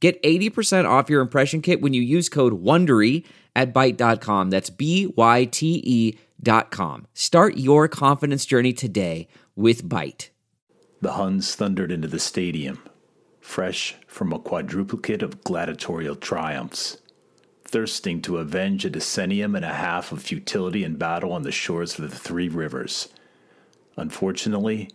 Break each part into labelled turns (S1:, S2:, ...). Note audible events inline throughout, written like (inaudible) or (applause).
S1: Get 80% off your impression kit when you use code WONDERY at Byte.com. That's B-Y-T-E dot com. Start your confidence journey today with Byte.
S2: The Huns thundered into the stadium, fresh from a quadruplicate of gladiatorial triumphs, thirsting to avenge a decennium and a half of futility and battle on the shores of the three rivers. Unfortunately,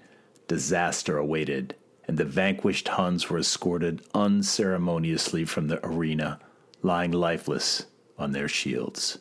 S2: disaster awaited and the vanquished Huns were escorted unceremoniously from the arena, lying lifeless on their shields.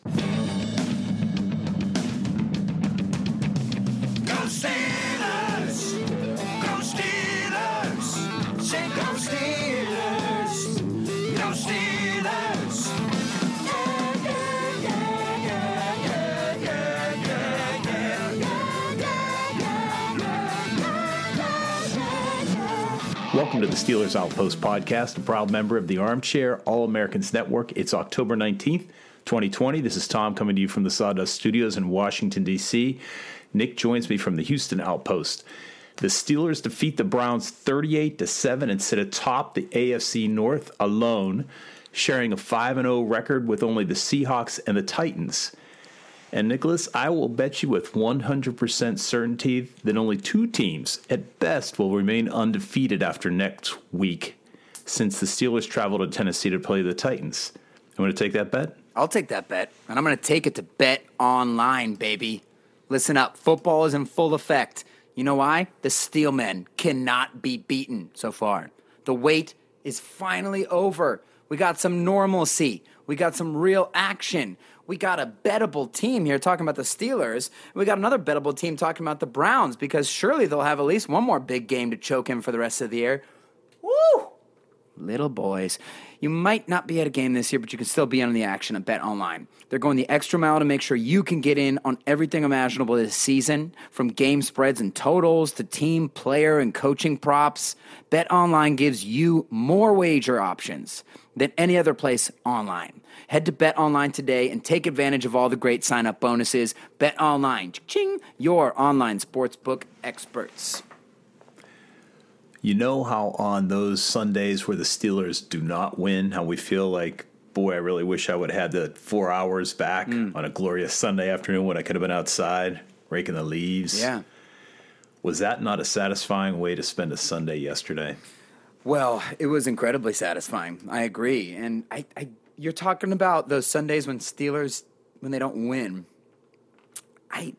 S2: Welcome to the Steelers Outpost podcast, a proud member of the Armchair All Americans Network. It's October 19th, 2020. This is Tom coming to you from the Sawdust Studios in Washington, D.C. Nick joins me from the Houston Outpost. The Steelers defeat the Browns 38 to 7 and sit atop the AFC North alone, sharing a 5 0 record with only the Seahawks and the Titans. And Nicholas, I will bet you with 100% certainty that only two teams at best will remain undefeated after next week, since the Steelers travel to Tennessee to play the Titans. I'm going to take that bet.
S3: I'll take that bet, and I'm going to take it to Bet Online, baby. Listen up, football is in full effect. You know why? The Steelmen cannot be beaten so far. The wait is finally over. We got some normalcy. We got some real action. We got a bettable team here talking about the Steelers. We got another bettable team talking about the Browns because surely they'll have at least one more big game to choke him for the rest of the year. Woo! Little boys. You might not be at a game this year, but you can still be on the action at Bet Online. They're going the extra mile to make sure you can get in on everything imaginable this season, from game spreads and totals to team, player, and coaching props. Bet Online gives you more wager options than any other place online. Head to Bet Online today and take advantage of all the great sign up bonuses. Bet Online, ching, your online sportsbook experts.
S2: You know how on those Sundays where the Steelers do not win, how we feel like, boy, I really wish I would have had the four hours back mm. on a glorious Sunday afternoon when I could have been outside raking the leaves.
S3: Yeah.
S2: Was that not a satisfying way to spend a Sunday yesterday?
S3: Well, it was incredibly satisfying. I agree. And I, I you're talking about those Sundays when Steelers when they don't win. I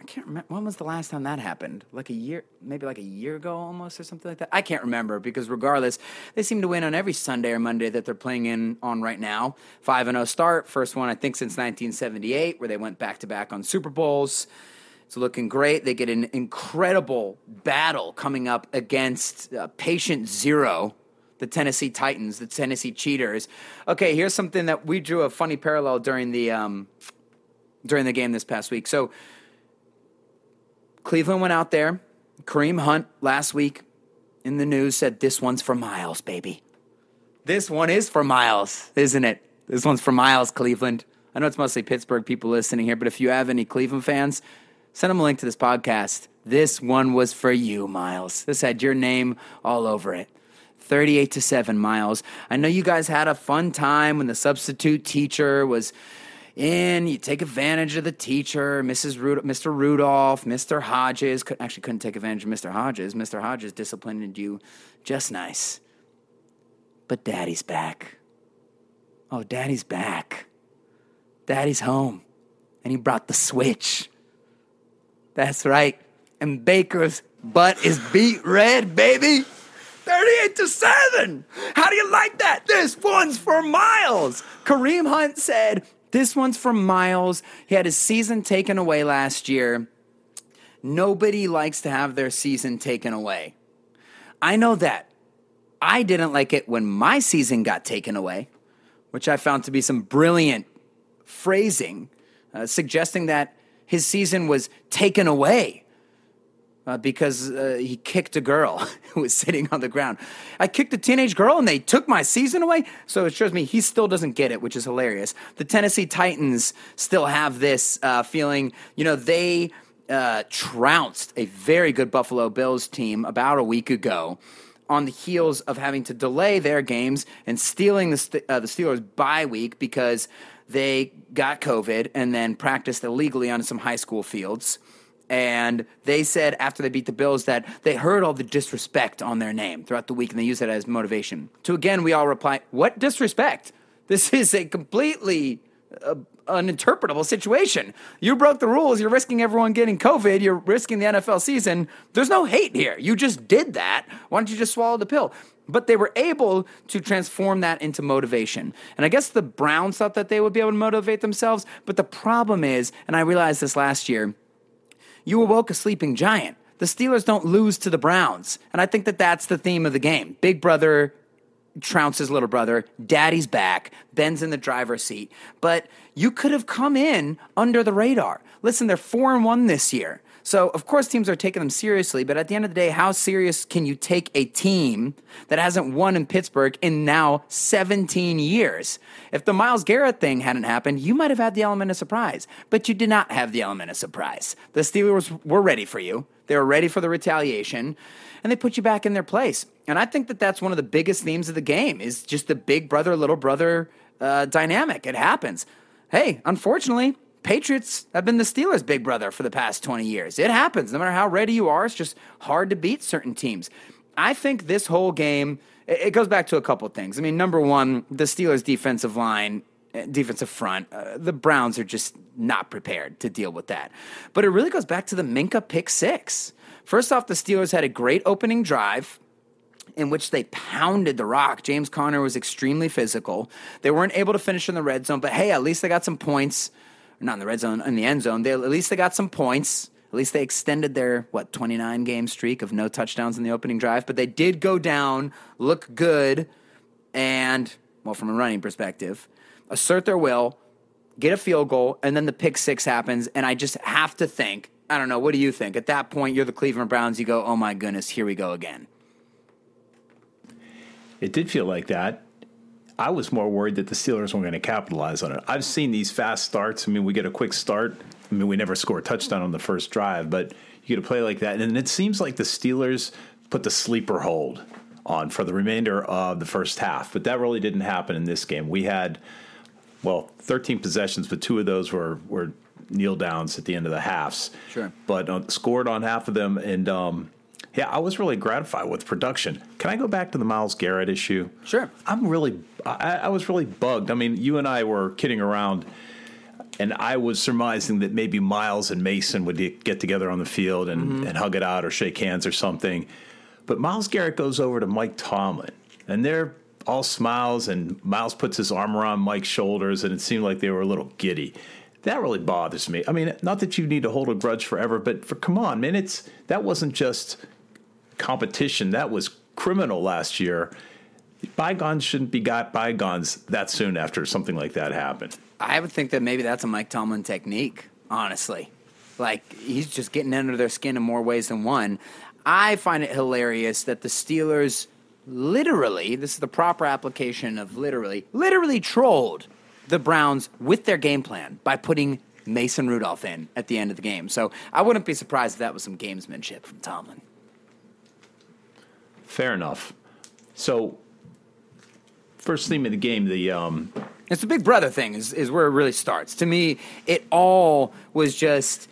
S3: I can't remember when was the last time that happened? Like a year, maybe like a year ago almost or something like that. I can't remember because regardless, they seem to win on every Sunday or Monday that they're playing in on right now. 5 and 0 start, first one I think since 1978 where they went back to back on Super Bowls. It's looking great. They get an incredible battle coming up against uh, Patient Zero, the Tennessee Titans, the Tennessee Cheaters. Okay, here's something that we drew a funny parallel during the um, during the game this past week. So Cleveland went out there. Kareem Hunt last week in the news said this one's for Myles, baby. This one is for Myles, isn't it? This one's for Myles, Cleveland. I know it's mostly Pittsburgh people listening here, but if you have any Cleveland fans, send them a link to this podcast. This one was for you, Myles. This had your name all over it. 38 to 7, Myles. I know you guys had a fun time when the substitute teacher was in. You take advantage of the teacher, Mrs. Rud- Mr. Rudolph, Mr. Hodges. Could, actually, couldn't take advantage of Mr. Hodges. Mr. Hodges disciplined you just nice. But daddy's back. Oh, daddy's back. Daddy's home. And he brought the switch. That's right. And Baker's butt is beat red, baby. 38 to 7. How do you like that? This one's for Myles. Kareem Hunt said, This one's for Myles. He had his season taken away last year. Nobody likes to have their season taken away. I know that. I didn't like it when my season got taken away, which I found to be some brilliant phrasing, uh, suggesting that his season was taken away uh, because uh, he kicked a girl (laughs) who was sitting on the ground. I kicked a teenage girl and they took my season away. So it shows me he still doesn't get it, which is hilarious. The Tennessee Titans still have this uh, feeling, you know, they uh, trounced a very good Buffalo Bills team about a week ago. On the heels of having to delay their games and stealing the, St- uh, the Steelers' bye week because they got COVID and then practiced illegally on some high school fields and they said after they beat the Bills that they heard all the disrespect on their name throughout the week and they used that as motivation. To again, we all reply, What disrespect? This is a completely uh, uninterpretable situation. You broke the rules. You're risking everyone getting COVID. You're risking the NFL season. There's no hate here. You just did that. Why don't you just swallow the pill? But they were able to transform that into motivation. And I guess the Browns thought that they would be able to motivate themselves. But the problem is, and I realized this last year, you awoke a sleeping giant. The Steelers don't lose to the Browns. And I think that that's the theme of the game. Big brother trounces little brother. Daddy's back. Ben's in the driver's seat. But you could have come in under the radar. Listen, they're 4 and 1 this year. So, of course, teams are taking them seriously, but at the end of the day, how serious can you take a team that hasn't won in Pittsburgh in now 17 years? If the Myles Garrett thing hadn't happened, you might have had the element of surprise, but you did not have the element of surprise. The Steelers were ready for you, they were ready for the retaliation, and they put you back in their place. And I think that that's one of the biggest themes of the game is just the big brother, little brother uh, dynamic. It happens. Hey, unfortunately, Patriots have been the Steelers' big brother for the past 20 years. It happens. No matter how ready you are, it's just hard to beat certain teams. I think this whole game, it goes back to a couple things. I mean, number one, the Steelers' defensive line, eh, defensive front, uh, the Browns are just not prepared to deal with that. But it really goes back to the Minkah pick six. First off, the Steelers had a great opening drive in which they pounded the rock. James Conner was extremely physical. They weren't able to finish in the red zone, but hey, at least they got some points not in the red zone, in the end zone. They at least they got some points. At least they extended their what 29 game streak of no touchdowns in the opening drive, but they did go down, look good, and well, from a running perspective, assert their will, get a field goal, and then the pick six happens, and I just have to think. I don't know. What do you think? At that point, you're the Cleveland Browns. You go, oh my goodness, here we go again.
S2: It did feel like that. I was more worried that the Steelers weren't going to capitalize on it. I've seen these fast starts. I mean, we get a quick start. I mean, we never score a touchdown on the first drive, but you get a play like that. And it seems like the Steelers put the sleeper hold on for the remainder of the first half. But that really didn't happen in this game. We had, well, 13 possessions, but two of those were, were kneel downs at the end of the halves.
S3: Sure.
S2: But uh, scored on half of them. And, um, yeah, I was really gratified with production. Can I go back to the Myles Garrett issue?
S3: Sure.
S2: I'm really, I, I was really bugged. I mean, you and I were kidding around, and I was surmising that maybe Myles and Mason would get together on the field and, mm-hmm. and hug it out or shake hands or something. But Myles Garrett goes over to Mike Tomlin, and they're all smiles, and Myles puts his arm around Mike's shoulders, and it seemed like they were a little giddy. That really bothers me. I mean, not that you need to hold a grudge forever, but for come on, man, it's that wasn't just competition. That was criminal last year. Bygones shouldn't be got bygones that soon after something like that happened.
S3: I would think that maybe that's a Mike Tomlin technique, honestly. Like, he's just getting under their skin in more ways than one. I find it hilarious that the Steelers literally, this is the proper application of literally, literally trolled the Browns with their game plan by putting Mason Rudolph in at the end of the game. So I wouldn't be surprised if that was some gamesmanship from Tomlin.
S2: Fair enough. So, first theme of the game, the um,
S3: It's the big brother thing is, is where it really starts. To me, it all was just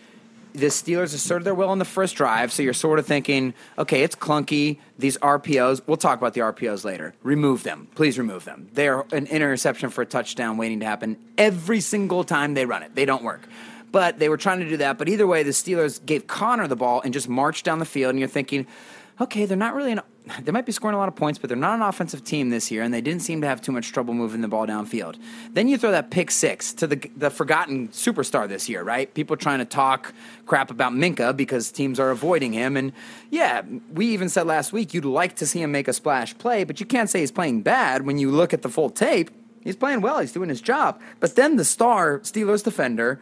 S3: the Steelers asserted their will on the first drive, so you're sort of thinking, okay, it's clunky. These RPOs, we'll talk about the RPOs later. Remove them. Please remove them. They're an interception for a touchdown waiting to happen every single time they run it. They don't work. But they were trying to do that. But either way, the Steelers gave Conner the ball and just marched down the field, and you're thinking, okay, they're not really an they might be scoring a lot of points, but they're not an offensive team this year, and they didn't seem to have too much trouble moving the ball downfield. Then you throw that pick six to the the forgotten superstar this year, right? People trying to talk crap about Minkah because teams are avoiding him, and yeah, we even said last week you'd like to see him make a splash play, but you can't say he's playing bad when you look at the full tape. He's playing well. He's doing his job. But then the star Steelers defender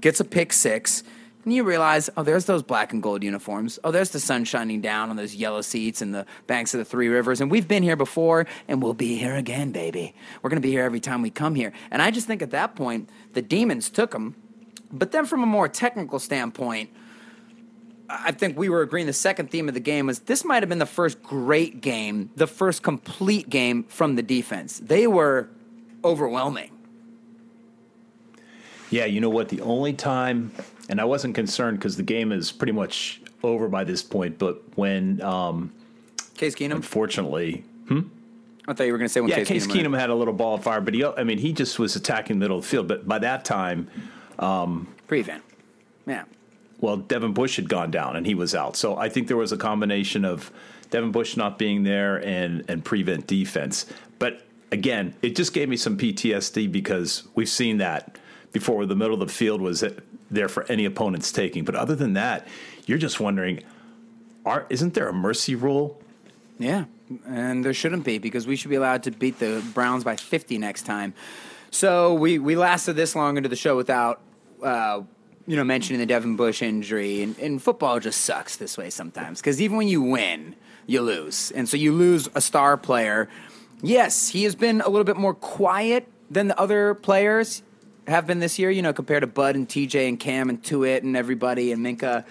S3: gets a pick six, and you realize, oh, there's those black and gold uniforms. Oh, there's the sun shining down on those yellow seats and the banks of the Three Rivers. And we've been here before, and we'll be here again, baby. We're going to be here every time we come here. And I just think at that point, the demons took them. But then from a more technical standpoint, I think we were agreeing the second theme of the game was this might have been the first great game, the first complete game from the defense. They were overwhelming.
S2: Yeah, you know what? The only time, and I wasn't concerned because the game is pretty much over by this point, but when, um,
S3: Case Keenum.
S2: unfortunately,
S3: I thought you were going to say when
S2: yeah,
S3: Case,
S2: Case
S3: Keenum.
S2: Keenum had a little ball of fire, but he, I mean, he just was attacking the middle of the field. But by that time,
S3: prevent. Yeah.
S2: well, Devin Bush had gone down and he was out. So I think there was a combination of Devin Bush not being there and and prevent defense. But again, it just gave me some PTSD because we've seen that before. The middle of the field was there for any opponent's taking. But other than that, you're just wondering, are isn't there a mercy rule?
S3: Yeah, and there shouldn't be because we should be allowed to beat the Browns by 50 next time. So we, we lasted this long into the show without, uh, you know, mentioning the Devin Bush injury. And, and football just sucks this way sometimes because even when you win, you lose. And so you lose a star player. Yes, he has been a little bit more quiet than the other players have been this year, you know, compared to Bud and TJ and Cam and Tuitt and everybody and Minkah.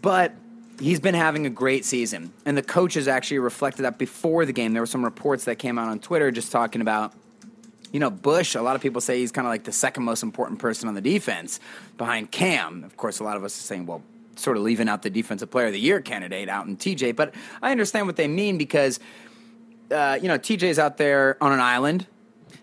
S3: But he's been having a great season. And the coaches actually reflected that before the game. There were some reports that came out on Twitter just talking about, you know, Bush. A lot of people say he's kind of like the second most important person on the defense behind Cam. Of course, a lot of us are saying, well, sort of leaving out the defensive player of the year candidate out in TJ. But I understand what they mean because, uh, you know, TJ's out there on an island.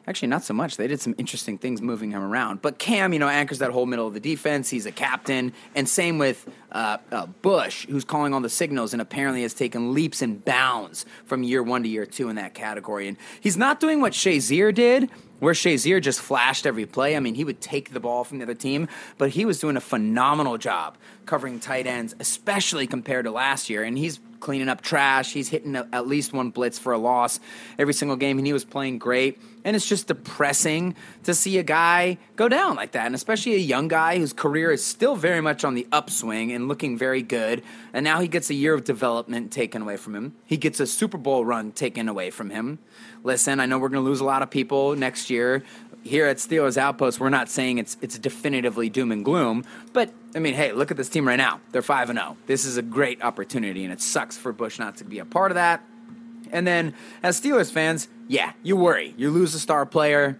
S3: Actually, not so much. They did some interesting things moving him around. But Cam, you know, anchors that whole middle of the defense. He's a captain. And same with uh, uh, Bush, who's calling all the signals and apparently has taken leaps and bounds from year one to year two in that category. And he's not doing what Shazier did, where Shazier just flashed every play. I mean, he would take the ball from the other team, but he was doing a phenomenal job covering tight ends, especially compared to last year. And he's cleaning up trash. He's hitting a, at least one blitz for a loss every single game, and he was playing great. And it's just depressing to see a guy go down like that, and especially a young guy whose career is still very much on the upswing and looking very good. And now he gets a year of development taken away from him. He gets a Super Bowl run taken away from him. Listen, I know we're going to lose a lot of people next year. Here at Steelers Outpost, we're not saying it's it's definitively doom and gloom, but I mean, hey, look at this team right now. They're 5 and 0. This is a great opportunity and it sucks for Bush not to be a part of that. And then as Steelers fans, yeah, you worry. You lose a star player.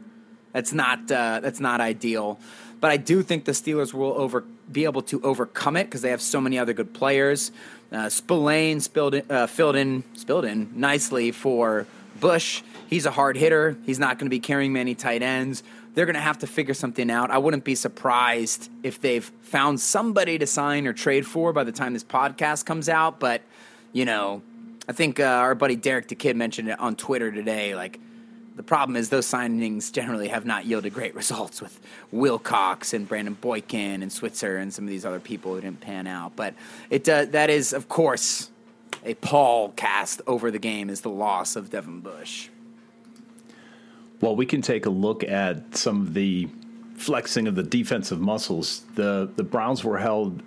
S3: That's not uh, that's not ideal. But I do think the Steelers will over be able to overcome it because they have so many other good players. Uh, Spillane spilled in, uh, filled in spilled in nicely for Bush. He's a hard hitter. He's not going to be carrying many tight ends. They're going to have to figure something out. I wouldn't be surprised if they've found somebody to sign or trade for by the time this podcast comes out. But you know, I think uh, our buddy Derek the Kid mentioned it on Twitter today. Like, the problem is those signings generally have not yielded great results with Wilcox and Brandon Boykin and Switzer and some of these other people who didn't pan out. But it uh, that is, of course, a pall cast over the game is the loss of Devin Bush.
S2: Well, we can take a look at some of the flexing of the defensive muscles. The the Browns were held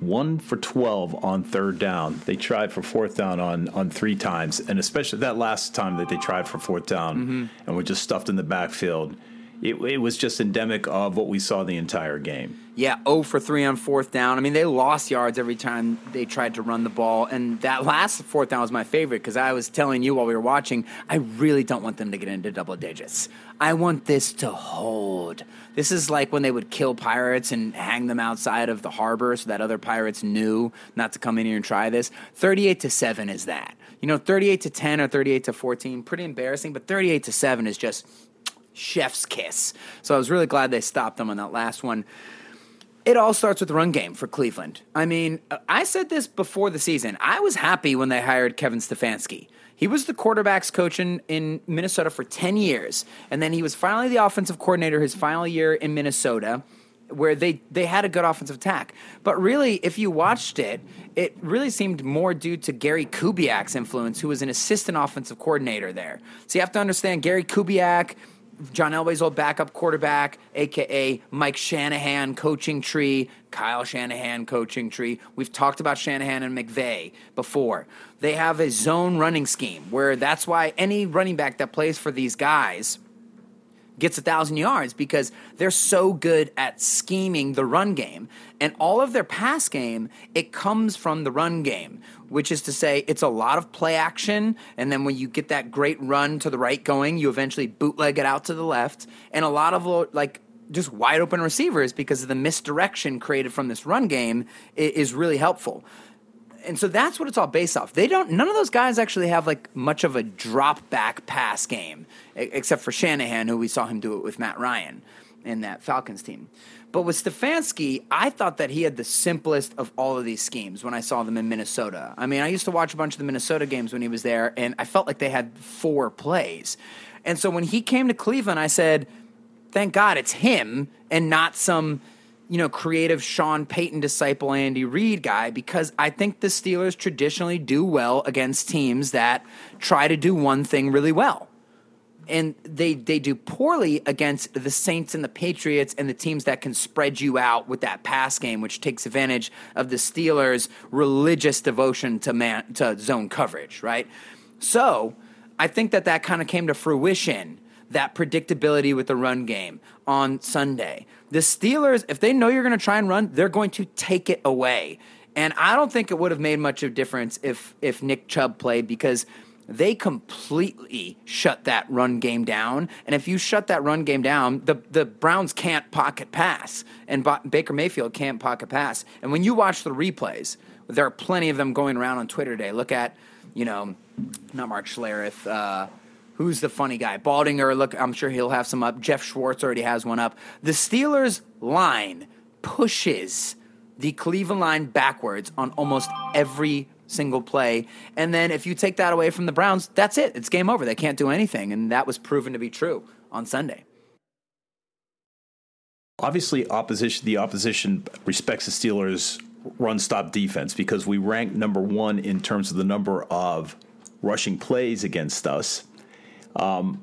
S2: one for twelve on third down. They tried for fourth down on on three times, and especially that last time that they tried for fourth down mm-hmm. and were just stuffed in the backfield. It, it was just endemic of what we saw the entire game.
S3: Yeah, 0 for 3 on fourth down. I mean, they lost yards every time they tried to run the ball. And that last fourth down was my favorite because I was telling you while we were watching, I really don't want them to get into double digits. I want this to hold. This is like when they would kill pirates and hang them outside of the harbor so that other pirates knew not to come in here and try this. 38 to 7 is that. You know, 38 to 10 or 38 to 14, pretty embarrassing, but 38 to 7 is just chef's kiss. So I was really glad they stopped them on that last one. It all starts with the run game for Cleveland. I mean, I said this before the season. I was happy when they hired Kevin Stefanski. He was the quarterbacks coach in, in Minnesota for 10 years. And then he was finally the offensive coordinator his final year in Minnesota, where they, they had a good offensive attack. But really, if you watched it, it really seemed more due to Gary Kubiak's influence, who was an assistant offensive coordinator there. So you have to understand Gary Kubiak John Elway's old backup quarterback, aka Mike Shanahan coaching tree, Kyle Shanahan coaching tree. We've talked about Shanahan and McVay before. They have a zone running scheme where that's why any running back that plays for these guys gets a thousand yards because they're so good at scheming the run game. And all of their pass game, it comes from the run game, which is to say, it's a lot of play action. And then when you get that great run to the right going, you eventually bootleg it out to the left. And a lot of like just wide open receivers because of the misdirection created from this run game is really helpful and so that's what it's all based off. They don't. None of those guys actually have like much of a drop back pass game, except for Shanahan, who we saw him do it with Matt Ryan in that Falcons team. But with Stefanski, I thought that he had the simplest of all of these schemes when I saw them in Minnesota. I mean, I used to watch a bunch of the Minnesota games when he was there, and I felt like they had four plays. And so when he came to Cleveland, I said, "Thank God it's him and not some." you know, creative Sean Payton disciple Andy Reid guy because I think the Steelers traditionally do well against teams that try to do one thing really well. And they they do poorly against the Saints and the Patriots and the teams that can spread you out with that pass game, which takes advantage of the Steelers' religious devotion to man to zone coverage, right? So I think that that kind of came to fruition that predictability with the run game on Sunday. The Steelers, if they know you're going to try and run, they're going to take it away. And I don't think it would have made much of a difference if if Nick Chubb played because they completely shut that run game down. And if you shut that run game down, the, the Browns can't pocket pass, and ba- Baker Mayfield can't pocket pass. And when you watch the replays, there are plenty of them going around on Twitter today. Look at, you know, not Mark Schlereth, uh, who's the funny guy? Baldinger, look, I'm sure he'll have some up. Geoff Schwartz already has one up. The Steelers line pushes the Cleveland line backwards on almost every single play. And then if you take that away from the Browns, that's it. It's game over. They can't do anything. And that was proven to be true on Sunday.
S2: Obviously, opposition the opposition respects the Steelers' run stop defense because we rank number one in terms of the number of rushing plays against us um,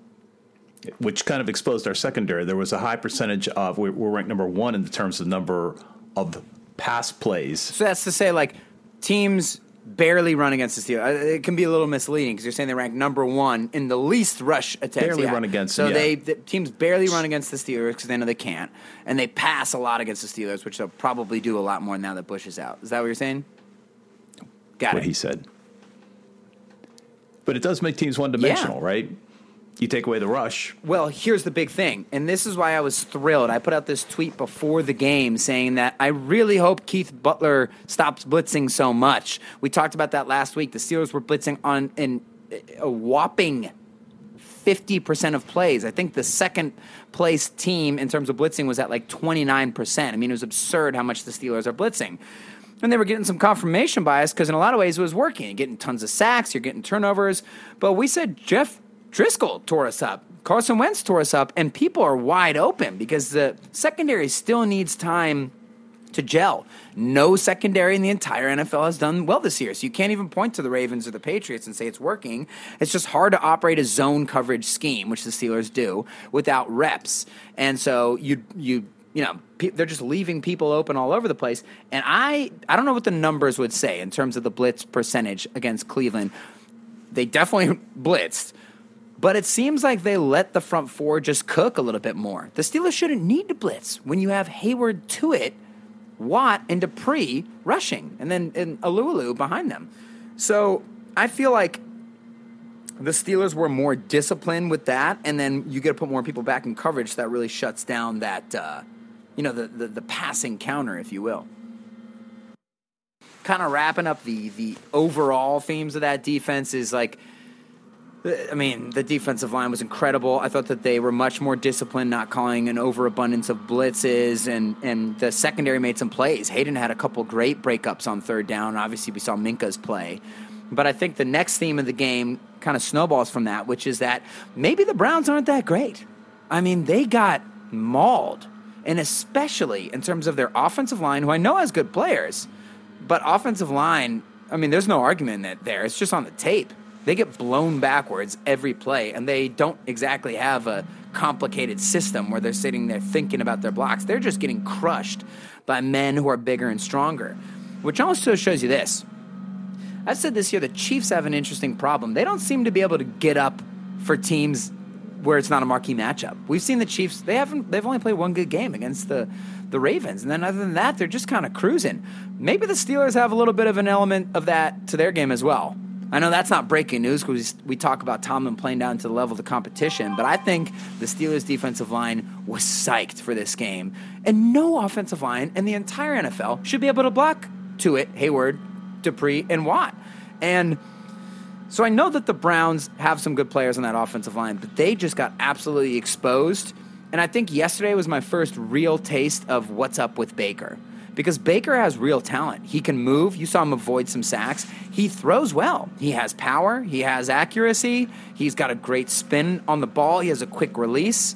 S2: which kind of exposed our secondary. There was a high percentage of we're, we're ranked number one in terms of the number of pass plays.
S3: So that's to say, like teams barely run against the Steelers. Uh, it can be a little misleading because you're saying they rank number one in the least rush attempts.
S2: Barely yeah. run against.
S3: So
S2: yeah.
S3: they the teams barely run against the Steelers because they know they can't, and they pass a lot against the Steelers, which they'll probably do a lot more now that Bush is out. Is that what you're saying? Got
S2: what
S3: it.
S2: he said. But it does make teams one dimensional,
S3: Yeah.
S2: right? You take away the rush.
S3: Well, here's the big thing, and this is why I was thrilled. I put out this tweet before the game saying that I really hope Keith Butler stops blitzing so much. We talked about that last week. The Steelers were blitzing on in a whopping 50% of plays. I think the second place team in terms of blitzing was at like 29%. I mean, it was absurd how much the Steelers are blitzing. And they were getting some confirmation bias because in a lot of ways it was working. You're getting tons of sacks, you're getting turnovers. But we said Jeff Driskel tore us up. Carson Wentz tore us up, and people are wide open because the secondary still needs time to gel. No secondary in the entire NFL has done well this year. So you can't even point to the Ravens or the Patriots and say it's working. It's just hard to operate a zone coverage scheme, which the Steelers do, without reps. And so you you you know they're just leaving people open all over the place. And I I don't know what the numbers would say in terms of the blitz percentage against Cleveland. They definitely (laughs) blitzed. But it seems like they let the front four just cook a little bit more. The Steelers shouldn't need to blitz when you have Heyward to it, Watt, and Dupree rushing, and then and Alualu behind them. So I feel like the Steelers were more disciplined with that, and then you get to put more people back in coverage. That really shuts down that, uh, you know, the, the the passing counter, if you will. Kind of wrapping up the the overall themes of that defense is like I mean, the defensive line was incredible. I thought that they were much more disciplined, not calling an overabundance of blitzes, and, and the secondary made some plays. Haden had a couple great breakups on third down. Obviously, we saw Minkah's play. But I think the next theme of the game kind of snowballs from that, which is that maybe the Browns aren't that great. I mean, they got mauled, and especially in terms of their offensive line, who I know has good players, but offensive line, I mean, there's no argument that there. It's just on the tape. They get blown backwards every play, and they don't exactly have a complicated system where they're sitting there thinking about their blocks. They're just getting crushed by men who are bigger and stronger, which also shows you this. I said this year the Chiefs have an interesting problem. They don't seem to be able to get up for teams where it's not a marquee matchup. We've seen the Chiefs; they haven't. They've only played one good game against the the Ravens, and then other than that, they're just kind of cruising. Maybe the Steelers have a little bit of an element of that to their game as well. I know that's not breaking news because we talk about Tomlin playing down to the level of the competition, but I think the Steelers' defensive line was psyched for this game, and no offensive line in the entire NFL should be able to block to it. Heyward, Dupree, and Watt, and so I know that the Browns have some good players on that offensive line, but they just got absolutely exposed. And I think yesterday was my first real taste of what's up with Baker. Because Baker has real talent. He can move. You saw him avoid some sacks. He throws well. He has power. He has accuracy. He's got a great spin on the ball. He has a quick release.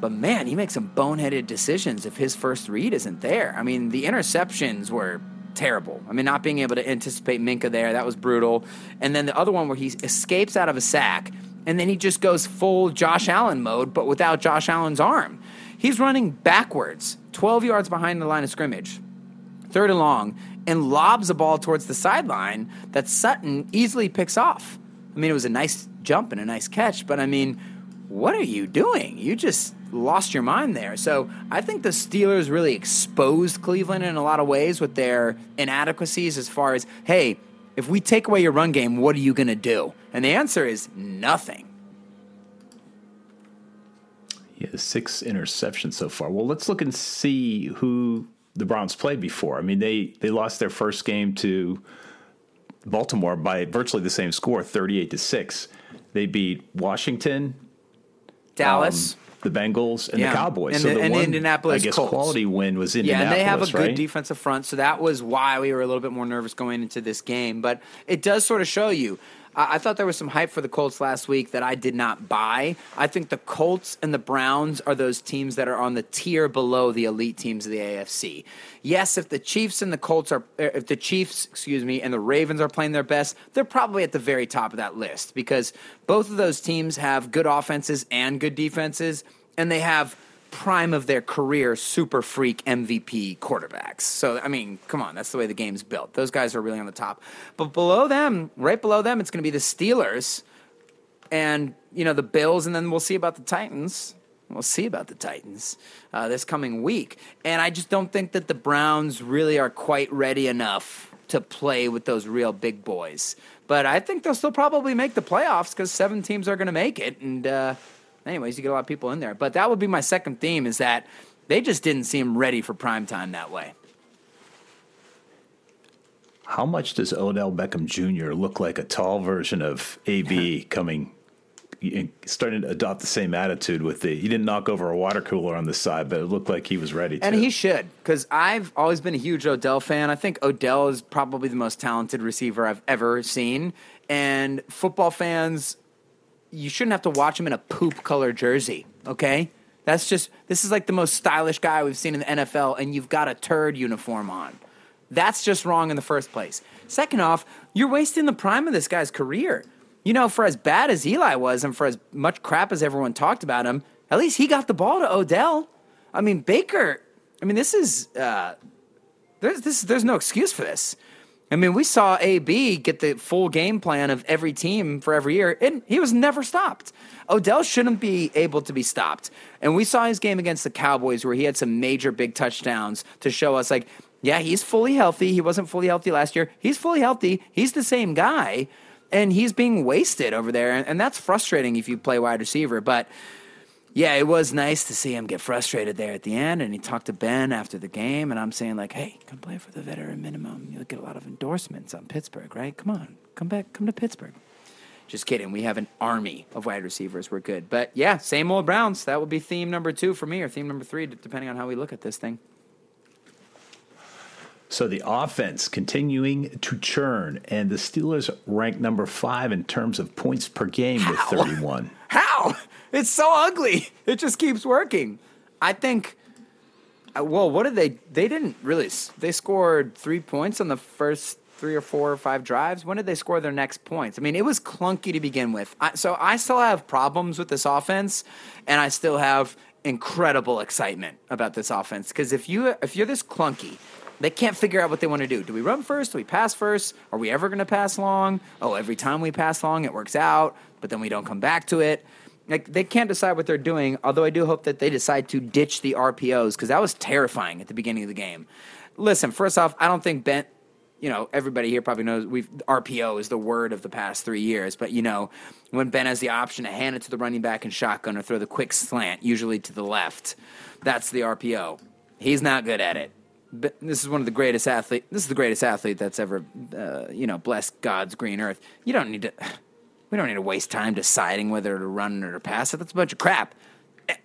S3: But man, he makes some boneheaded decisions if his first read isn't there. I mean, the interceptions were terrible. I mean, not being able to anticipate Minkah there, that was brutal. And then the other one where he escapes out of a sack and then he just goes full Josh Allen mode, but without Josh Allen's arm. He's running backwards, 12 yards behind the line of scrimmage, third and long, and lobs a ball towards the sideline that Sutton easily picks off. I mean, it was a nice jump and a nice catch, but I mean, what are you doing? You just lost your mind there. So I think the Steelers really exposed Cleveland in a lot of ways with their inadequacies as far as, hey, if we take away your run game, what are you going to do? And the answer is nothing.
S2: Yeah, six interceptions so far. Well, let's look and see who the Browns played before. I mean, they they lost their first game to Baltimore by virtually the same score, thirty-eight to six. They beat Washington,
S3: Dallas.
S2: um, the Bengals, and
S3: Yeah.
S2: the Cowboys.
S3: And
S2: so
S3: the-
S2: the
S3: and the Indianapolis
S2: I guess,
S3: Colts.
S2: quality win was Indianapolis.
S3: Yeah, and they have a good
S2: right?
S3: defensive front, so that was why we were a little bit more nervous going into this game. But it does sort of show you. I, I thought there was some hype for the Colts last week that I did not buy. I think the Colts and the Browns are those teams that are on the tier below the elite teams of the AFC. Yes, if the Chiefs and the Colts are, er, if the Chiefs, excuse me, and the Ravens are playing their best, they're probably at the very top of that list because both of those teams have good offenses and good defenses and they have prime of their career super freak MVP quarterbacks. So I mean, come on, that's the way the game's built. Those guys are really on the top. But below them, right below them, it's going to be the Steelers and you know the Bills, and then we'll see about the Titans. We'll see about the Titans uh, this coming week. And I just don't think that the Browns really are quite ready enough to play with those real big boys. But I think they'll still probably make the playoffs because seven teams are going to make it. And uh, anyways, you get a lot of people in there. But that would be my second theme is that they just didn't seem ready for prime time that way.
S2: How much does Odell Beckham Jr. look like a tall version of AB (laughs) coming, starting to adopt the same attitude with the? He didn't knock over a water cooler on the side, but it looked like he was ready to.
S3: And he should, because I've always been a huge Odell fan. I think Odell is probably the most talented receiver I've ever seen. And football fans, you shouldn't have to watch him in a poop color jersey, okay? That's just, this is like the most stylish guy we've seen in the NFL, and you've got a turd uniform on. That's just wrong in the first place. Second off, you're wasting the prime of this guy's career. You know, for as bad as Eli was and for as much crap as everyone talked about him, at least he got the ball to Odell. I mean, Baker, I mean, this is, uh, there's, this, there's no excuse for this. I mean, we saw AB get the full game plan of every team for every year, and he was never stopped. Odell shouldn't be able to be stopped. And we saw his game against the Cowboys where he had some major big touchdowns to show us, like, yeah, he's fully healthy. He wasn't fully healthy last year. He's fully healthy. He's the same guy, and he's being wasted over there. And, and that's frustrating if you play wide receiver. But yeah, it was nice to see him get frustrated there at the end. And he talked to Ben after the game, and I'm saying like, "Hey, come play for the veteran minimum. You'll get a lot of endorsements on Pittsburgh, right? Come on, come back, come to Pittsburgh." Just kidding. We have an army of wide receivers. We're good. But yeah, same old Browns. That would be theme number two for me, or theme number three, depending on how we look at this thing.
S2: So the offense continuing to churn, and the Steelers rank number five in terms of points per game with 31.
S3: How? It's so ugly. It just keeps working. I think. uh, Well, what did they? They didn't really. They scored three points on the first three or four or five drives. When did they score their next points? I mean, it was clunky to begin with. I, so I still have problems with this offense, and I still have incredible excitement about this offense because if you if you're this clunky. They can't figure out what they want to do. Do we run first? Do we pass first? Are we ever going to pass long? Oh, every time we pass long, it works out, but then we don't come back to it. Like they can't decide what they're doing. Although I do hope that they decide to ditch the RPOs because that was terrifying at the beginning of the game. Listen, first off, I don't think Ben. You know, everybody here probably knows we've RPO is the word of the past three years. But you know, when Ben has the option to hand it to the running back in shotgun or throw the quick slant, usually to the left, that's the RPO. He's not good at it. But this is one of the greatest athlete. This is the greatest athlete that's ever, uh, you know, blessed God's green earth. You don't need to. We don't need to waste time deciding whether to run or to pass it. That's a bunch of crap.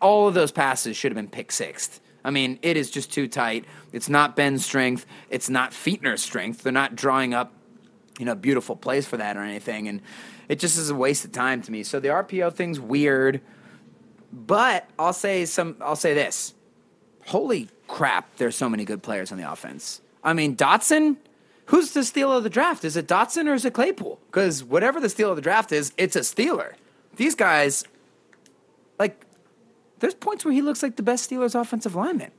S3: All of those passes should have been pick sixth. I mean, it is just too tight. It's not Ben's strength. It's not Fichtner's strength. They're not drawing up, you know, beautiful plays for that or anything. And it just is a waste of time to me. So the RPO thing's weird. But I'll say some. I'll say this. Holy crap! There's so many good players on the offense. I mean, Dotson. Who's the steal of the draft? Is it Dotson or is it Claypool? Because whatever the steal of the draft is, it's a stealer. These guys, like, there's points where he looks like the best Steelers offensive lineman.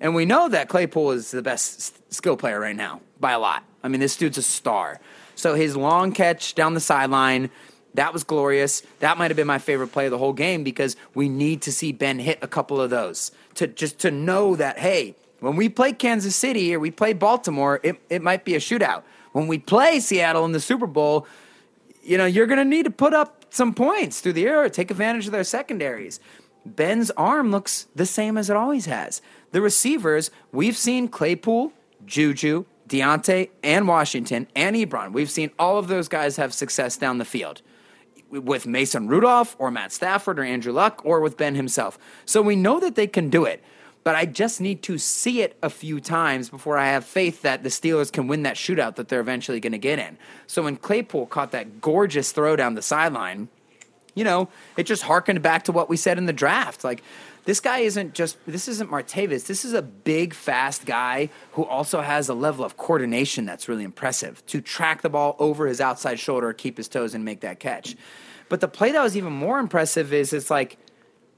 S3: And we know that Claypool is the best skill player right now by a lot. I mean, this dude's a star. So his long catch down the sideline, that was glorious. That might have been my favorite play of the whole game because we need to see Ben hit a couple of those to just to know that hey, when we play Kansas City or we play Baltimore, it, it might be a shootout. When we play Seattle in the Super Bowl, you know, you're going to need to put up some points through the air, take advantage of their secondaries. Ben's arm looks the same as it always has. The receivers, we've seen Claypool, Juju, Diontae, and Washington, and Ebron. We've seen all of those guys have success down the field with Mason Rudolph or Matt Stafford or Andrew Luck or with Ben himself. So we know that they can do it. But I just need to see it a few times before I have faith that the Steelers can win that shootout that they're eventually going to get in. So when Claypool caught that gorgeous throw down the sideline, you know, it just harkened back to what we said in the draft. Like, this guy isn't just, this isn't Martavis. This is a big, fast guy who also has a level of coordination that's really impressive to track the ball over his outside shoulder, keep his toes, and make that catch. But the play that was even more impressive is it's like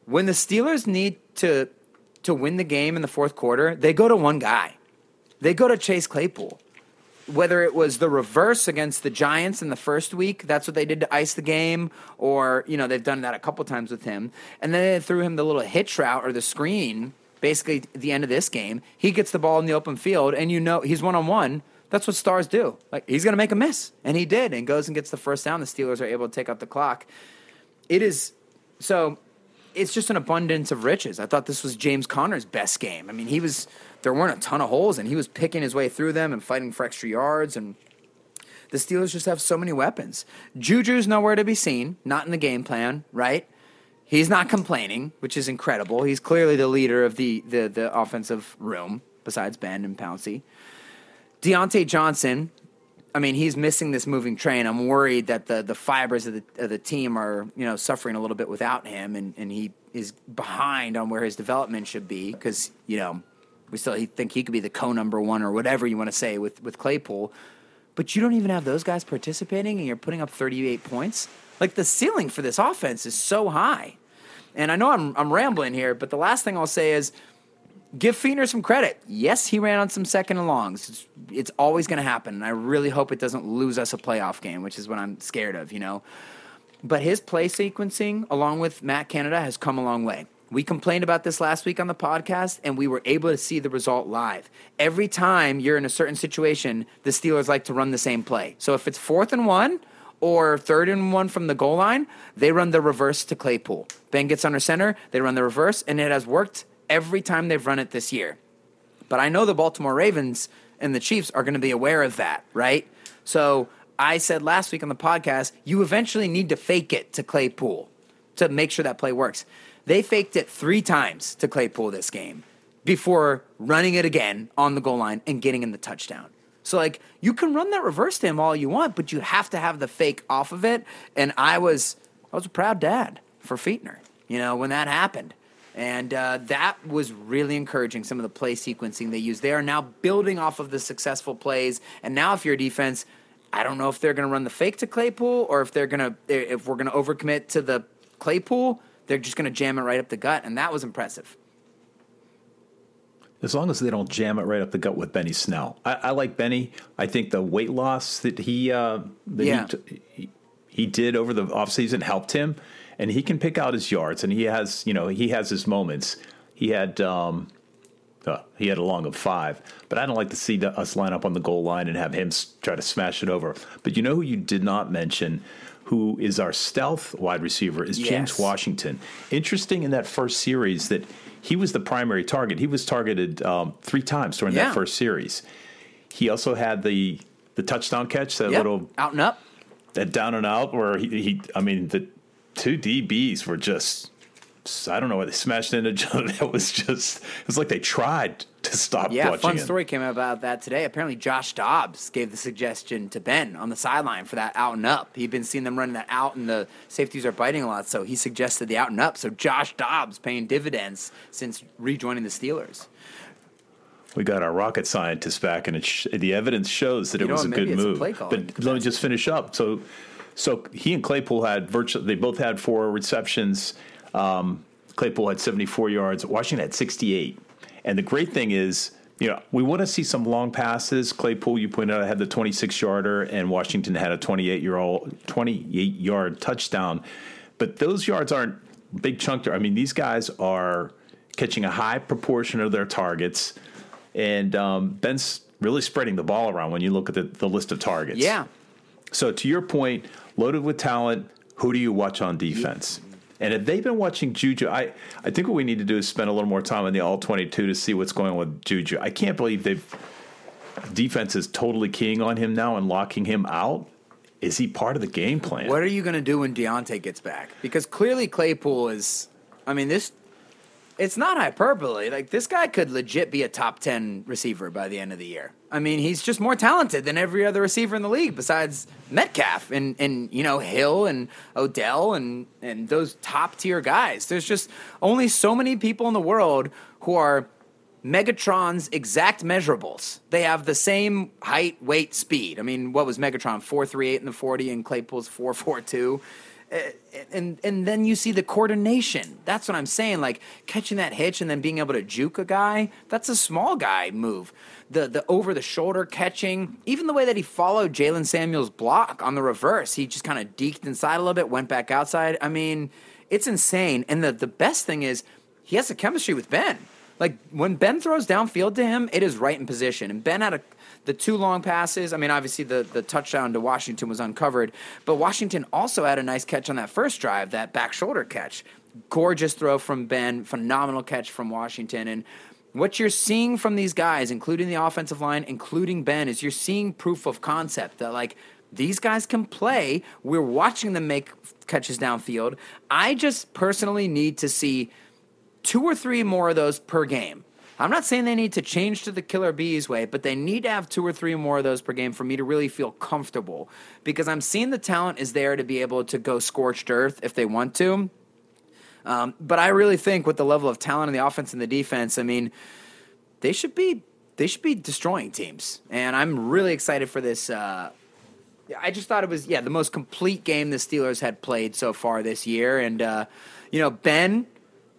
S3: when the Steelers need to to win the game in the fourth quarter, they go to one guy. They go to Chase Claypool whether it was the reverse against the Giants in the first week, that's what they did to ice the game, or you know they've done that a couple times with him, and then they threw him the little hitch route or the screen. Basically, at the end of this game, he gets the ball in the open field, and you know he's one on one. That's what stars do. Like he's going to make a miss, and he did, and goes and gets the first down. The Steelers are able to take out the clock. It is so. It's just an abundance of riches. I thought this was James Conner's best game. I mean, he was there weren't a ton of holes, and he was picking his way through them and fighting for extra yards. And the Steelers just have so many weapons. Juju's nowhere to be seen, not in the game plan, right? He's not complaining, which is incredible. He's clearly the leader of the the, the offensive room, besides Ben and Pouncey. Diontae Johnson, I mean, he's missing this moving train. I'm worried that the the fibers of the of the team are you know suffering a little bit without him, and, and he is behind on where his development should be because you know we still think he could be the co number one or whatever you want to say with with Claypool, but you don't even have those guys participating, and you're putting up 38 points. Like the ceiling for this offense is so high, and I know I'm I'm rambling here, but the last thing I'll say is give Fichtner some credit. Yes, he ran on some second and longs. It's, it's always going to happen, and I really hope it doesn't lose us a playoff game, which is what I'm scared of, you know. But his play sequencing, along with Matt Canada, has come a long way. We complained about this last week on the podcast, and we were able to see the result live. Every time you're in a certain situation, the Steelers like to run the same play. So if it's fourth and one or third and one from the goal line, they run the reverse to Claypool. Ben gets under center, they run the reverse, and it has worked every time they've run it this year. But I know the Baltimore Ravens and the Chiefs are going to be aware of that, right? So I said last week on the podcast, you eventually need to fake it to Claypool to make sure that play works. They faked it three times to Claypool this game before running it again on the goal line and getting in the touchdown. So like you can run that reverse to him all you want, but you have to have the fake off of it. And I was I was a proud dad for Fichtner, you know, when that happened. And uh, that was really encouraging. Some of the play sequencing they used. They are now building off of the successful plays. And now, if you're a defense, I don't know if they're going to run the fake to Claypool or if they're going to if we're going to overcommit to the Claypool. They're just going to jam it right up the gut, and that was impressive.
S2: As long as they don't jam it right up the gut with Benny Snell. I, I like Benny. I think the weight loss that he uh, that
S3: Yeah.
S2: he, t- he he did over the offseason helped him, and he can pick out his yards, and he has you know he has his moments. He had um, uh, he had a long of five, but I don't like to see the, us line up on the goal line and have him s- try to smash it over. But you know who you did not mention, who is our stealth wide receiver, is James Washington. Interesting in that first series that he was the primary target. He was targeted um, three times during
S3: Yeah.
S2: that first series. He also had the the touchdown catch, that
S3: Yep.
S2: little
S3: out and up.
S2: that down and out where he, he I mean the two DBs were just I don't know why they smashed into each (laughs) other. That was just it was like they tried to stop
S3: Yeah,
S2: watching
S3: fun
S2: it.
S3: story came about that today. Apparently, Josh Dobbs gave the suggestion to Ben on the sideline for that out and up. He'd been seeing them running that out, and the safeties are biting a lot, so he suggested the out and up. So Josh Dobbs paying dividends since rejoining the Steelers.
S2: We got our rocket scientists back, and sh- the evidence shows that
S3: You
S2: it was a good
S3: a
S2: move.
S3: calling
S2: but let me just finish up. So, so he and Claypool had virtually they both had four receptions. Um, Claypool had seventy four yards. Washington had sixty eight. And the great thing is, you know, we want to see some long passes. Claypool, you pointed out, had the twenty six yarder, and Washington had a twenty eight year old twenty eight yard touchdown. But those yards aren't big chunk. I mean, these guys are catching a high proportion of their targets. And um, Ben's really spreading the ball around when you look at the, the list of targets.
S3: Yeah,
S2: So to your point, loaded with talent, who do you watch on defense? And if they've been watching Juju, I, I think what we need to do is spend a little more time on the all 22 to see what's going on with Juju. I can't believe they've defense is totally keying on him now and locking him out. Is he part of the game plan?
S3: What are you going to do when Diontae gets back? Because clearly Claypool is. I mean, this. It's not hyperbole. Like this guy could legit be a top ten receiver by the end of the year. I mean, he's just more talented than every other receiver in the league besides Metcalf and and you know Hill and Odell and and those top tier guys. There's just only so many people in the world who are Megatron's exact measurables. They have the same height, weight, speed. I mean, what was Megatron? 438 in the 40 and Claypool's 442. Uh, And and then you see the coordination. That's what I'm saying. Like catching that hitch and then being able to juke a guy. That's a small guy move. The the over the shoulder catching. Even the way that he followed Jaylen Samuels' block on the reverse. He just kind of deked inside a little bit, went back outside. I mean, it's insane. And the the best thing is he has a chemistry with Ben. Like when Ben throws downfield to him, it is right in position. And Ben had a the two long passes. I mean, obviously the the touchdown to Washington was uncovered, but Washington also had a nice catch on that first drive, that back shoulder catch. Gorgeous throw from Ben, phenomenal catch from Washington and what you're seeing from these guys, including the offensive line, including Ben, is you're seeing proof of concept that like these guys can play. We're watching them make catches downfield. I just personally need to see two or three more of those per game. I'm not saying they need to change to the Killer Bees way, but they need to have two or three more of those per game for me to really feel comfortable because I'm seeing the talent is there to be able to go scorched earth if they want to. Um, but I really think with the level of talent in the offense and the defense, I mean, they should be they should be destroying teams, and I'm really excited for this. Uh, I just thought it was yeah the most complete game the Steelers had played so far this year, and uh, you know Ben,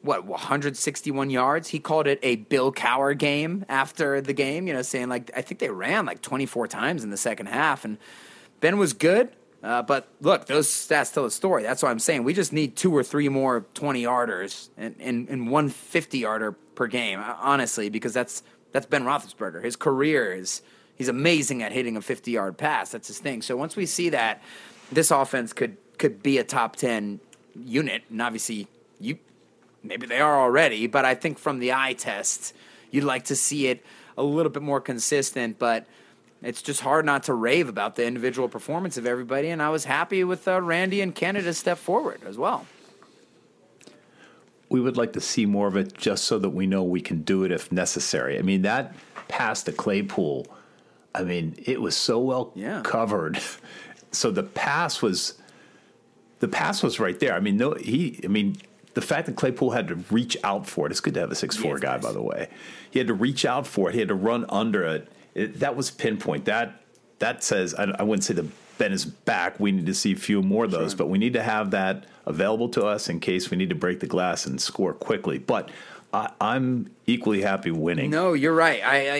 S3: what 161 yards. He called it a Bill Cowher game after the game. You know, saying like I think they ran like 24 times in the second half, and Ben was good. Uh, but look, those stats tell a story. That's what I'm saying. We just need two or three more 20 yarders and, and, and one 50 yarder per game, honestly, because that's that's Ben Roethlisberger. His career is he's amazing at hitting a 50 yard pass. That's his thing. So once we see that, this offense could could be a top 10 unit, and obviously you maybe they are already, but I think from the eye test, you'd like to see it a little bit more consistent. But it's just hard not to rave about the individual performance of everybody. And I was happy with uh, Randy and Canada's step forward as well.
S2: we would like to see more of it just so that we know we can do it if necessary. I mean, that pass to Claypool, I mean, it was so well
S3: Yeah.
S2: covered. (laughs) So the pass was the pass was right there. I mean, no he I mean, the fact that Claypool had to reach out for it, it's good to have a six four
S3: Yes,
S2: guy,
S3: nice.
S2: by the way. He had to reach out for it, he had to run under it. It that was pinpoint. That that says I, I wouldn't say the Ben is back. We need to see a few more of those, but we need to have that available to us in case we need to break the glass and score quickly. But I, I'm equally happy winning.
S3: No, you're right. I, I,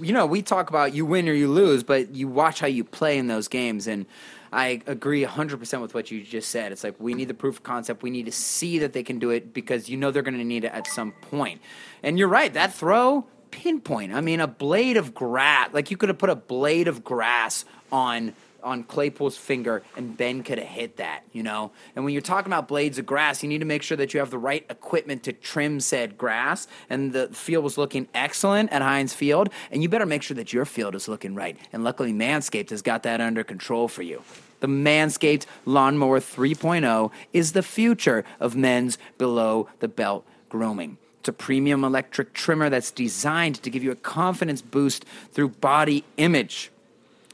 S3: you know, we talk about you win or you lose, but you watch how you play in those games, and I agree 100 percent with what you just said. It's like we need the proof of concept. We need to see that they can do it because you know they're going to need it at some point. And you're right. That throw pinpoint. I mean, a blade of grass. Like you could have put a blade of grass on on Claypool's finger, and Ben could have hit that, you know? And when you're talking about blades of grass, you need to make sure that you have the right equipment to trim said grass. And the field was looking excellent at Heinz Field, and you better make sure that your field is looking right. And luckily, Manscaped has got that under control for you. The Manscaped Lawnmower 3.0 is the future of men's below the belt grooming. It's a premium electric trimmer that's designed to give you a confidence boost through body image.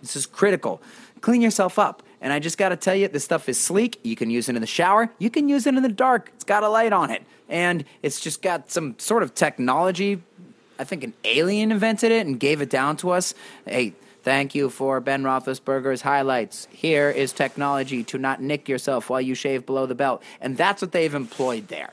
S3: This is critical. Clean yourself up. And I just got to tell you, this stuff is sleek. You can use it in the shower. You can use it in the dark. It's got a light on it. And it's just got some sort of technology. I think an alien invented it and gave it down to us. Hey, thank you for Ben Roethlisberger's highlights. Here is technology to not nick yourself while you shave below the belt. And that's what they've employed there.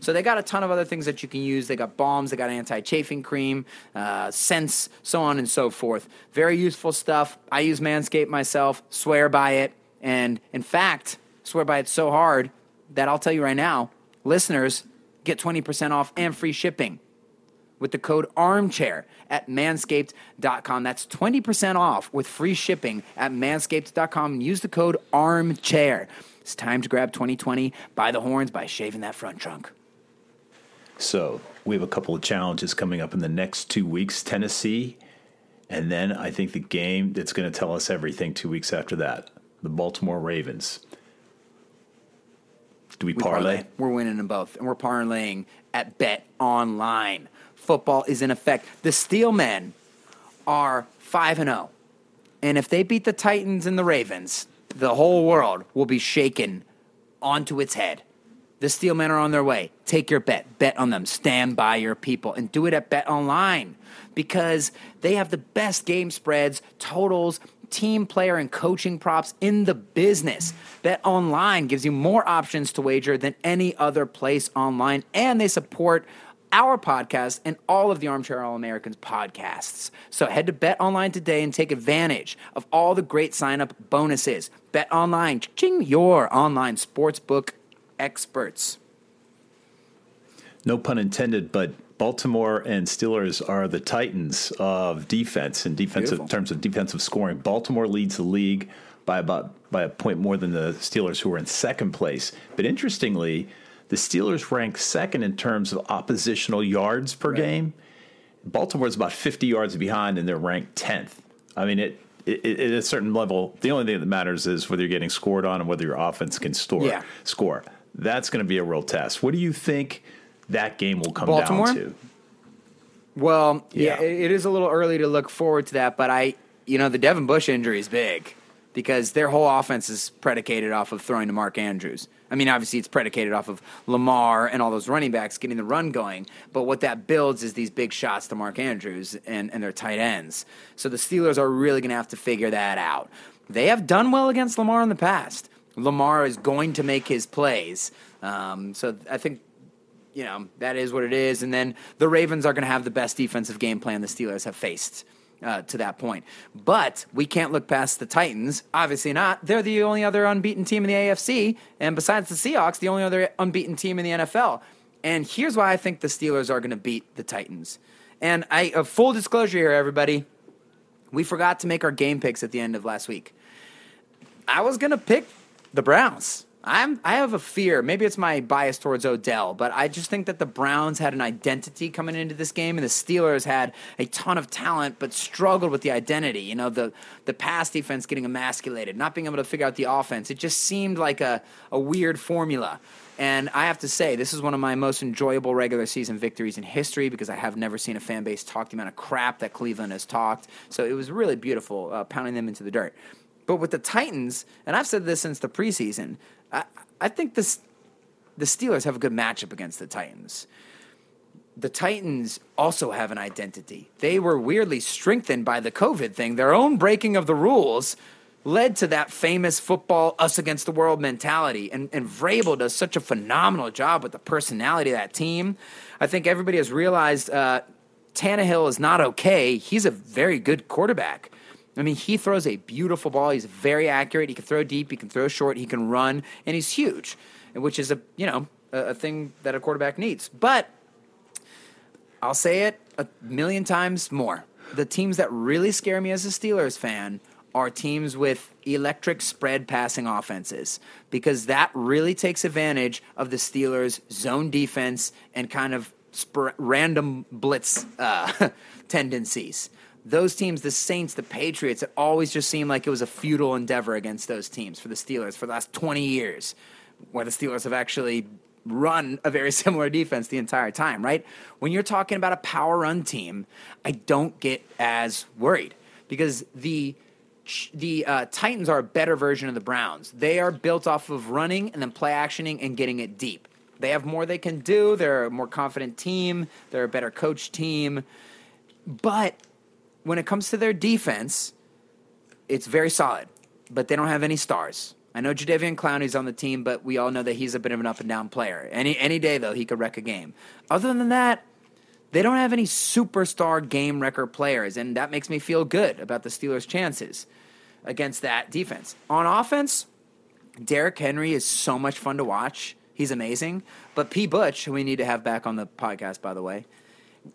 S3: So they got a ton of other things that you can use. They got balms, they got anti-chafing cream, uh, scents, so on and so forth. Very useful stuff. I use Manscaped myself, swear by it, and in fact, swear by it so hard that I'll tell you right now, listeners get 20% off and free shipping with the code armchair at manscaped.com. That's 20% off with free shipping at manscaped.com use the code armchair. It's time to grab 2020 by the horns by shaving that front trunk.
S2: So we have a couple of challenges coming up in the next two weeks Tennessee, and then I think the game that's going to tell us everything two weeks after that the Baltimore Ravens. Do we,
S3: We
S2: parlay?
S3: We're winning them both, and we're parlaying at Bet Online. Football is in effect. The Steelmen are five and zero, and if they beat the Titans and the Ravens, the whole world will be shaken onto its head. The Steelmen are on their way. Take your bet. Bet on them. Stand by your people and do it at Bet Online because they have the best game spreads, totals, team player and coaching props in the business. Bet Online gives you more options to wager than any other place online and they support our podcast and all of the Armchair All Americans podcasts. So head to Bet Online today and take advantage of all the great sign up bonuses. Bet Online, ching your online sportsbook experts.
S2: No pun intended, but Baltimore and Steelers are the titans of defense in defensive
S3: Beautiful.
S2: terms of defensive scoring. Baltimore leads the league by about by a point more than the Steelers, who are in second place. But interestingly, the Steelers rank second in terms of oppositional yards per game. Baltimore's about 50 yards behind, and they're ranked 10th. I mean, it, it, it at a certain level, the only thing that matters is whether you're getting scored on and whether your offense can store
S3: Yeah.
S2: score. That's going to be a real test. What do you think that game will come
S3: Baltimore?
S2: down to?
S3: Well, yeah,
S2: Yeah.
S3: it it is a little early to look forward to that, but I, you know, the Devin Bush injury is big because their whole offense is predicated off of throwing to Mark Andrews. I mean, obviously, it's predicated off of Lamar and all those running backs getting the run going, but what that builds is these big shots to Mark Andrews and, and their tight ends. So the Steelers are really going to have to figure that out. They have done well against Lamar in the past. Lamar is going to make his plays. Um, so I think you know, that is what it is. And then the Ravens are going to have the best defensive game plan the Steelers have faced uh, to that point. But we can't look past the Titans. Obviously not. They're the only other unbeaten team in the AFC. And besides the Seahawks, the only other unbeaten team in the NFL. And here's why I think the Steelers are going to beat the Titans. And I, full disclosure here, everybody, we forgot to make our game picks at the end of last week. I was going to pick the Browns. I'm I have a fear. Maybe it's my bias towards Odell, but I just think that the Browns had an identity coming into this game, and the Steelers had a ton of talent, but struggled with the identity. You know, the the pass defense getting emasculated, not being able to figure out the offense. It just seemed like a, a weird formula. And I have to say, this is one of my most enjoyable regular season victories in history because I have never seen a fan base talk the amount of crap that Cleveland has talked. So it was really beautiful, uh, pounding them into the dirt. But with the Titans, and I've said this since the preseason, I, I think this, the Steelers have a good matchup against the Titans. The Titans also have an identity. They were weirdly strengthened by the COVID thing. Their own breaking of the rules led to that famous football us against the world mentality. And, and Vrabel does such a phenomenal job with the personality of that team. I think everybody has realized uh, Tannehill is not okay. He's a very good quarterback. I mean, he throws a beautiful ball. He's very accurate. He can throw deep. He can throw short. He can run, and he's huge, which is a you know a, a thing that a quarterback needs. But I'll say it a million times more. The teams that really scare me as a Steelers fan are teams with electric spread passing offenses because that really takes advantage of the Steelers' zone defense and kind of sp- random blitz uh, (laughs) tendencies. Those teams, the Saints, the Patriots, it always just seemed like it was a futile endeavor against those teams for the Steelers for the last 20 years, where the Steelers have actually run a very (laughs) similar defense the entire time, right? When you're talking about a power run team, I don't get as worried because the the uh, Titans are a better version of the Browns. They are built off of running and then play actioning and getting it deep. They have more they can do. They're a more confident team. They're a better coach team. But when it comes to their defense, it's very solid, but they don't have any stars. I know Jadeveon Clowney's on the team, but we all know that he's a bit of an up and down player. Any any day though, he could wreck a game. Other than that, they don't have any superstar game wrecker players, and that makes me feel good about the Steelers' chances against that defense. On offense, Derrick Henry is so much fun to watch. He's amazing. But P. Butch, who we need to have back on the podcast, by the way,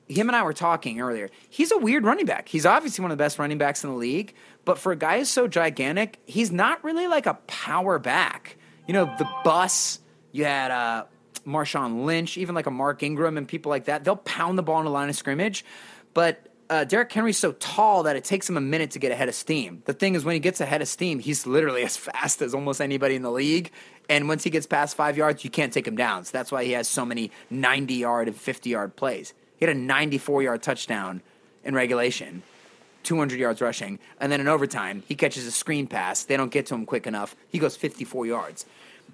S3: him and I were talking earlier. He's a weird running back. He's obviously one of the best running backs in the league, but for a guy who's so gigantic, he's not really like a power back. You know, the bus, you had uh, Marshawn Lynch, even like a Mark Ingram and people like that. They'll pound the ball in the line of scrimmage, but uh, Derrick Henry's so tall that it takes him a minute to get ahead of steam. The thing is, when he gets ahead of steam, he's literally (laughs) as fast as almost anybody in the league. And once he gets past five yards, you can't take him down. So that's why he has so many 90 yard and 50 yard plays. He had a 94 yard touchdown in regulation, 200 yards rushing, and then in overtime, he catches a screen pass. They don't get to him quick enough. He goes 54 yards.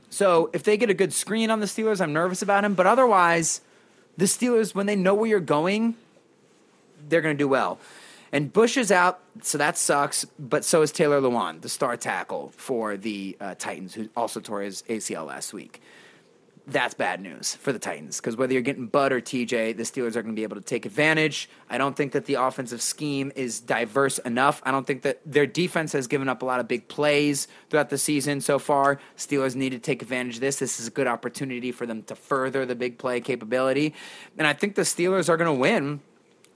S3: So if they get a good screen on the Steelers, I'm nervous about him. But otherwise, the Steelers, when they know where you're going, they're going to do well. And Bush is out, so that sucks. But so is Taylor Lewan, the star tackle for the uh, Titans, who also tore his ACL last week that's bad news for the Titans because whether you're getting Bud or TJ, the Steelers are going to be able to take advantage. I don't think that the offensive scheme is diverse enough. I don't think that their defense has given up a lot of big plays throughout the season so far. Steelers need to take advantage of this. This is a good opportunity for them to further the big play capability. And I think the Steelers are going to win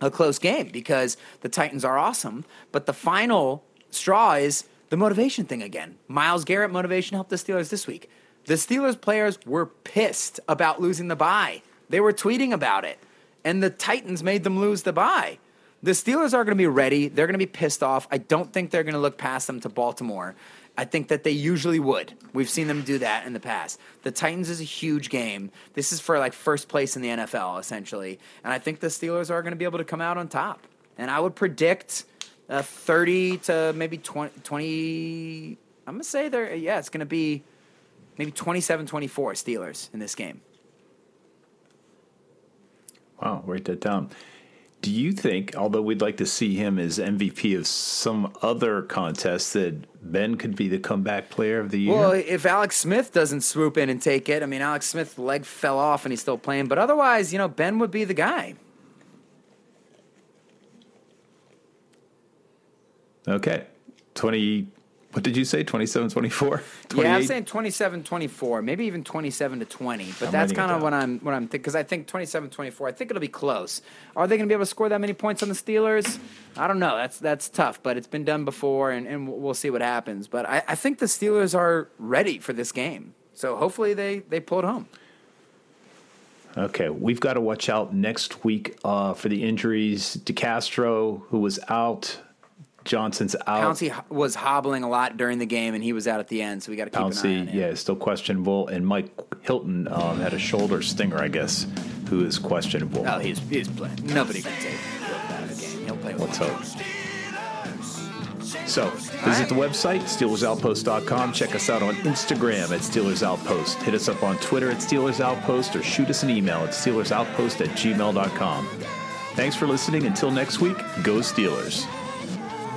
S3: a close game because the Titans are awesome. But the final straw is the motivation thing again. Myles Garrett motivation helped the Steelers this week. The Steelers players were pissed about losing the bye. They were tweeting about it, and the Titans made them lose the bye. The Steelers are going to be ready. They're going to be pissed off. I don't think they're going to look past them to Baltimore. I think that they usually would. We've seen them do that in the past. The Titans is a huge game. This is for like first place in the NFL, essentially. And I think the Steelers are going to be able to come out on top. And I would predict uh, 30 to maybe 20, 20 I'm going to say they're, yeah, it's going to be maybe 27 24 Steelers in this game.
S2: Wow, write that down. Do you think, although we'd like to see him as MVP of some other contest, that Ben could be the comeback player of the year?
S3: Well, if Alex Smith doesn't swoop in and take it, I mean, Alex Smith's leg fell off and he's still playing, but otherwise, you know, Ben would be the guy.
S2: okay. 20, what did you say? 27 24?
S3: Yeah, I'm saying 27 24, maybe even 27 to 20, but
S2: I'm
S3: that's kind of what I'm what I'm thinking because I think 27 24, I think it'll be close. Are they going to be able to score that many points on the Steelers? I don't know. That's that's tough, but it's been done before and, and we'll see what happens. But I, I think the Steelers are ready for this game. So hopefully they they pull it home.
S2: Okay, we've got to watch out next week uh, for the injuries. DeCastro, who was out, Johnson's out.
S3: Pouncey was hobbling a lot during the game, and he was out at the end. So we got to keep an eye on him.
S2: yeah, still questionable, and Mike Hilton um, had a shoulder stinger, I guess, who is questionable.
S3: Oh, he's he's playing. Nobody can take Hilton out of the game. He'll play
S2: Let's hope. So, visit the website, SteelersOutpost.com. Check us out on Instagram at Steelers Outpost. Hit us up on Twitter at Steelers Outpost or shoot us an email at SteelersOutpost at gmail.com. Thanks for listening. Until next week, go Steelers.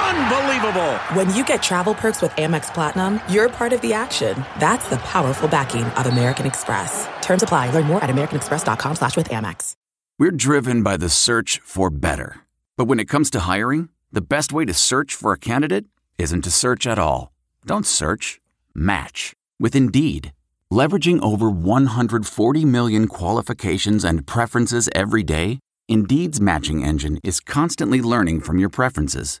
S4: Unbelievable!
S5: When you get travel perks with Amex Platinum, you're part of the action. That's the powerful backing of American Express. Terms apply. Learn more at americanexpress.com slash with Amex.
S6: We're driven by the search for better. But when it comes to hiring, the best way to search for a candidate isn't to search at all. Don't search, match with Indeed. Leveraging over 140 million qualifications and preferences every day, Indeed's matching engine is constantly learning from your preferences.